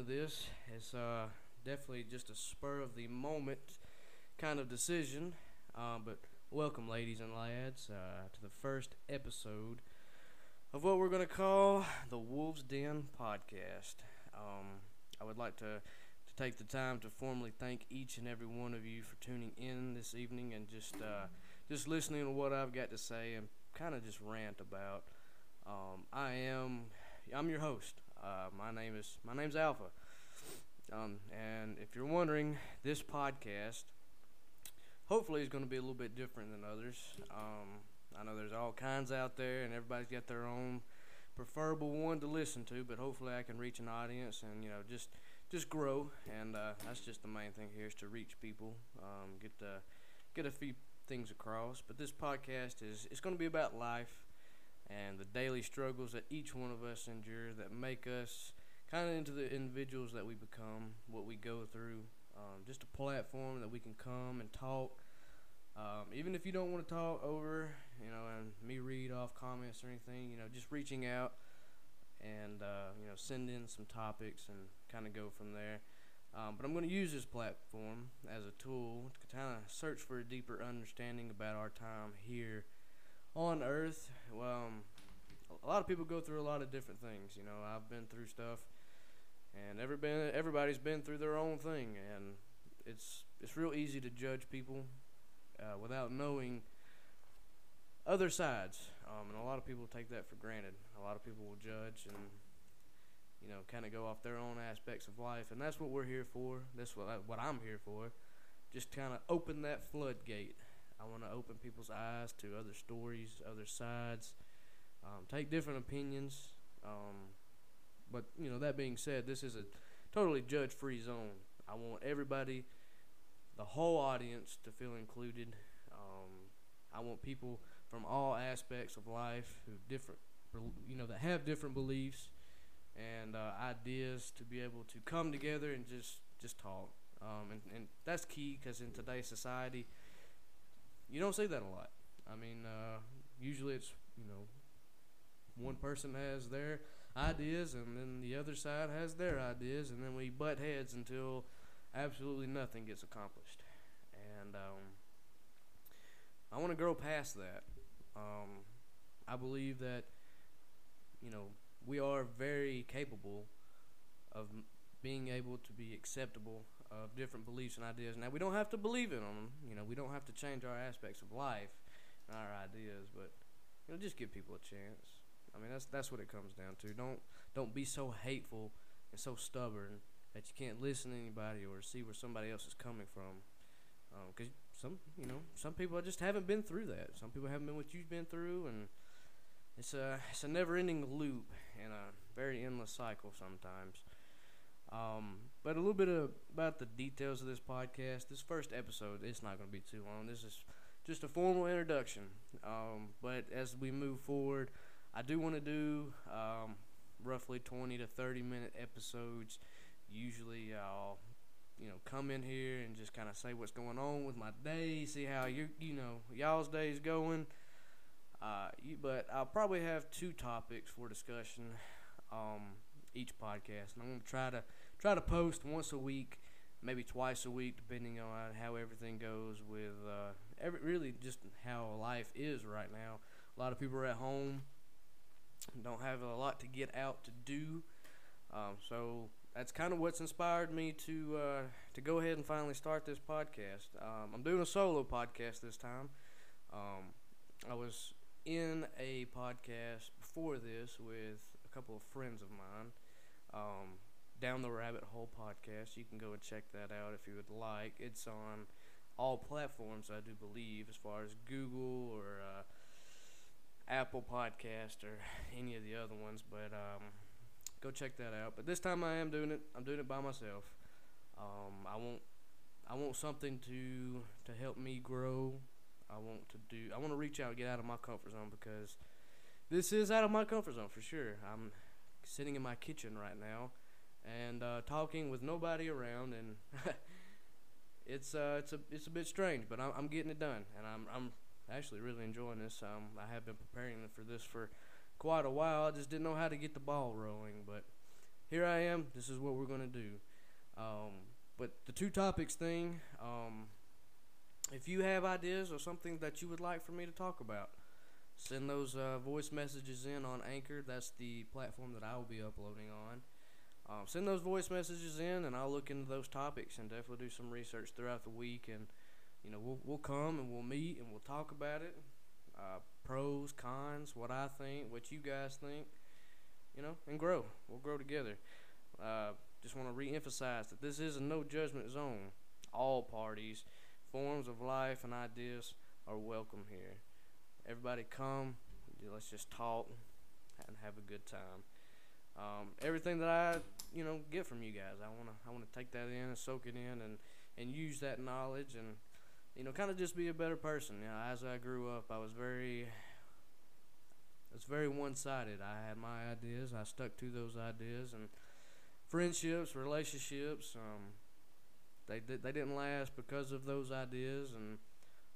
into this. It's uh, definitely just a spur of the moment kind of decision. Uh, but welcome, ladies and lads, uh, to the first episode of what we're gonna call the Wolves Den podcast. Um, I would like to to take the time to formally thank each and every one of you for tuning in this evening and just uh, just listening to what I've got to say and kind of just rant about. Um, I am I'm your host. Uh, my name is my name's Alpha. Um, and if you're wondering, this podcast hopefully is going to be a little bit different than others. Um, I know there's all kinds out there, and everybody's got their own preferable one to listen to. But hopefully, I can reach an audience and you know just just grow. And uh, that's just the main thing here is to reach people, um, get the get a few things across. But this podcast is it's going to be about life and the daily struggles that each one of us endure that make us kind of into the individuals that we become, what we go through. Um, just a platform that we can come and talk. Um, even if you don't want to talk over, you know, and me read off comments or anything, you know, just reaching out and, uh, you know, send in some topics and kind of go from there. Um, but I'm going to use this platform as a tool to kind of search for a deeper understanding about our time here on Earth, well, um, a lot of people go through a lot of different things. You know, I've been through stuff, and every been, everybody's been through their own thing, and it's it's real easy to judge people uh, without knowing other sides. Um, and a lot of people take that for granted. A lot of people will judge and you know kind of go off their own aspects of life, and that's what we're here for. That's what I, what I'm here for. Just kind of open that floodgate I want to open people's eyes to other stories, other sides, um, take different opinions. Um, but you know, that being said, this is a totally judge-free zone. I want everybody, the whole audience, to feel included. Um, I want people from all aspects of life who different, you know, that have different beliefs and uh, ideas to be able to come together and just just talk. Um, and, and that's key because in today's society, you don't see that a lot. I mean, uh, usually it's you know one person has their ideas and then the other side has their ideas and then we butt heads until absolutely nothing gets accomplished. And um, I want to grow past that. Um, I believe that you know we are very capable of being able to be acceptable of different beliefs and ideas. Now we don't have to believe in them. You know, we don't have to change our aspects of life and our ideas, but you know, just give people a chance. I mean, that's that's what it comes down to. Don't don't be so hateful and so stubborn that you can't listen to anybody or see where somebody else is coming from. Because um, some, you know, some people just haven't been through that. Some people haven't been what you've been through, and it's a it's a never-ending loop and a very endless cycle sometimes. Um, but a little bit of, about the details of this podcast. This first episode, it's not going to be too long. This is just a formal introduction. Um, but as we move forward, I do want to do um, roughly 20 to 30 minute episodes. Usually, I'll you know come in here and just kind of say what's going on with my day, see how you you know y'all's day is going. Uh, but I'll probably have two topics for discussion um, each podcast, and I'm gonna try to try to post once a week, maybe twice a week, depending on how everything goes with uh, every, really just how life is right now. A lot of people are at home, don't have a lot to get out to do, um, so that's kind of what's inspired me to uh, to go ahead and finally start this podcast. Um, I'm doing a solo podcast this time. Um, I was in a podcast before this with a couple of friends of mine. Um, down the Rabbit Hole podcast. You can go and check that out if you would like. It's on all platforms, I do believe, as far as Google or uh, Apple Podcast or any of the other ones. But um, go check that out. But this time I am doing it. I'm doing it by myself. Um, I want I want something to to help me grow. I want to do. I want to reach out and get out of my comfort zone because this is out of my comfort zone for sure. I'm sitting in my kitchen right now and uh, talking with nobody around, and it's uh, it's a it's a bit strange, but I'm, I'm getting it done, and I'm I'm actually really enjoying this. Um, I have been preparing for this for quite a while. I just didn't know how to get the ball rolling, but here I am. This is what we're gonna do. Um, but the two topics thing. Um, if you have ideas or something that you would like for me to talk about, send those uh, voice messages in on Anchor. That's the platform that I will be uploading on. Um, send those voice messages in, and I'll look into those topics and definitely do some research throughout the week. And you know, we'll we'll come and we'll meet and we'll talk about it, uh, pros, cons, what I think, what you guys think, you know, and grow. We'll grow together. Uh, just want to re-emphasize that this is a no judgment zone. All parties, forms of life, and ideas are welcome here. Everybody come. Let's just talk and have a good time. Um, everything that I, you know, get from you guys, I wanna, I wanna take that in and soak it in and, and use that knowledge and, you know, kind of just be a better person. You know, as I grew up, I was very, it's very one-sided. I had my ideas, I stuck to those ideas, and friendships, relationships, um, they they didn't last because of those ideas, and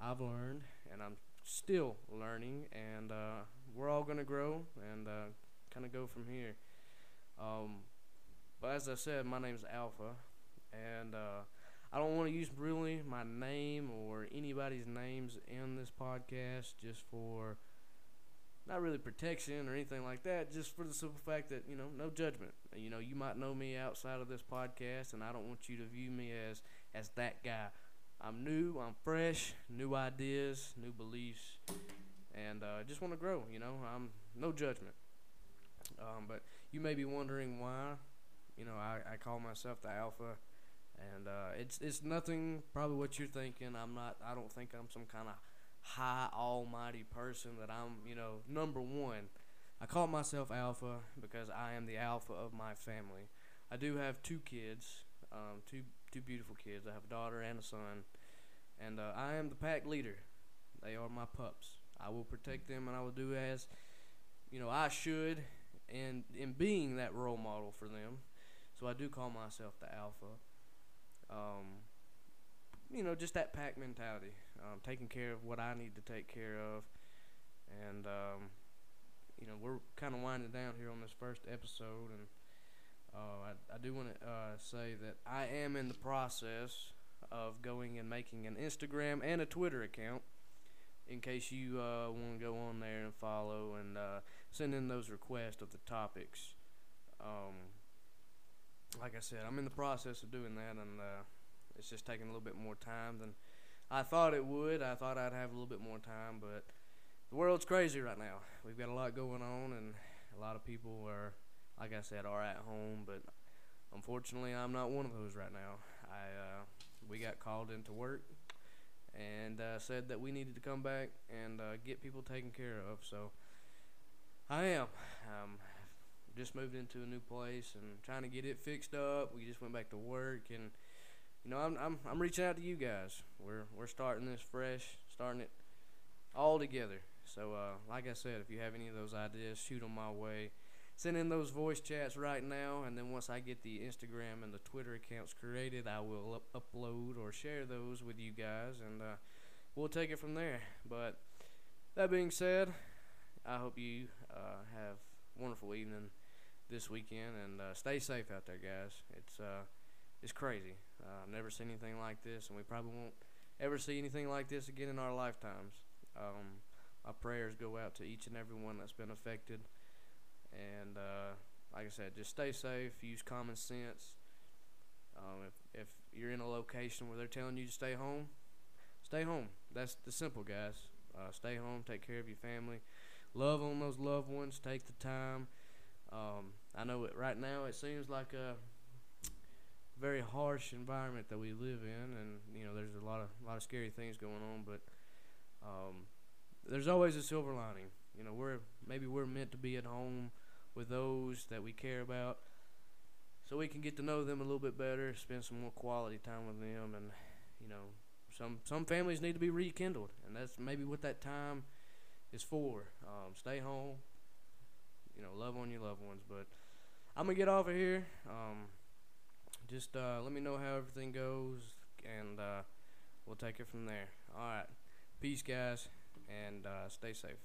I've learned, and I'm still learning, and uh, we're all gonna grow and uh, kind of go from here. Um, but as I said, my name is Alpha, and uh, I don't want to use really my name or anybody's names in this podcast just for not really protection or anything like that, just for the simple fact that, you know, no judgment. You know, you might know me outside of this podcast, and I don't want you to view me as, as that guy. I'm new, I'm fresh, new ideas, new beliefs, and uh, just want to grow, you know. I'm no judgment. Um, but you may be wondering why, you know, I, I call myself the alpha, and uh, it's it's nothing probably what you're thinking. I'm not. I don't think I'm some kind of high almighty person that I'm, you know, number one. I call myself alpha because I am the alpha of my family. I do have two kids, um, two two beautiful kids. I have a daughter and a son, and uh, I am the pack leader. They are my pups. I will protect them, and I will do as, you know, I should and in being that role model for them. So I do call myself the alpha. Um, you know, just that pack mentality, um, taking care of what I need to take care of, and um, you know, we're kind of winding down here on this first episode, and uh, I, I do want to uh, say that I am in the process of going and making an Instagram and a Twitter account in case you uh, want to go on there and follow and uh, send in those requests of the topics. Um, like I said, I'm in the process of doing that, and uh, it's just taking a little bit more time than I thought it would. I thought I'd have a little bit more time, but the world's crazy right now. We've got a lot going on, and a lot of people are, like I said, are at home. But unfortunately, I'm not one of those right now. I uh, we got called into work and uh, said that we needed to come back and uh, get people taken care of. So I am. Um, just moved into a new place and trying to get it fixed up. We just went back to work and you know I'm I'm I'm reaching out to you guys. We're we're starting this fresh, starting it all together. So uh, like I said, if you have any of those ideas, shoot them my way. Send in those voice chats right now, and then once I get the Instagram and the Twitter accounts created, I will up- upload or share those with you guys, and uh, we'll take it from there. But that being said, I hope you uh, have a wonderful evening this weekend and uh, stay safe out there, guys. It's uh, it's crazy. Uh, I've never seen anything like this, and we probably won't ever see anything like this again in our lifetimes. Um, my prayers go out to each and every one that's been affected, and uh, like I said, just stay safe. Use common sense. Um, if if you're in a location where they're telling you to stay home, stay home. That's the simple, guys. Uh, stay home. Take care of your family love on those loved ones. Take the time. Um, I know it right now. It seems like a very harsh environment that we live in, and you know there's a lot of a lot of scary things going on. But um, there's always a silver lining. You know, we're maybe we're meant to be at home with those that we care about, so we can get to know them a little bit better, spend some more quality time with them, and you know, some some families need to be rekindled, and that's maybe what that time is for. Um, stay home you know, love on your loved ones. But I'm gonna get off of here. Um, just uh, let me know how everything goes, and uh, we'll take it from there. All right, peace, guys, and uh, stay safe.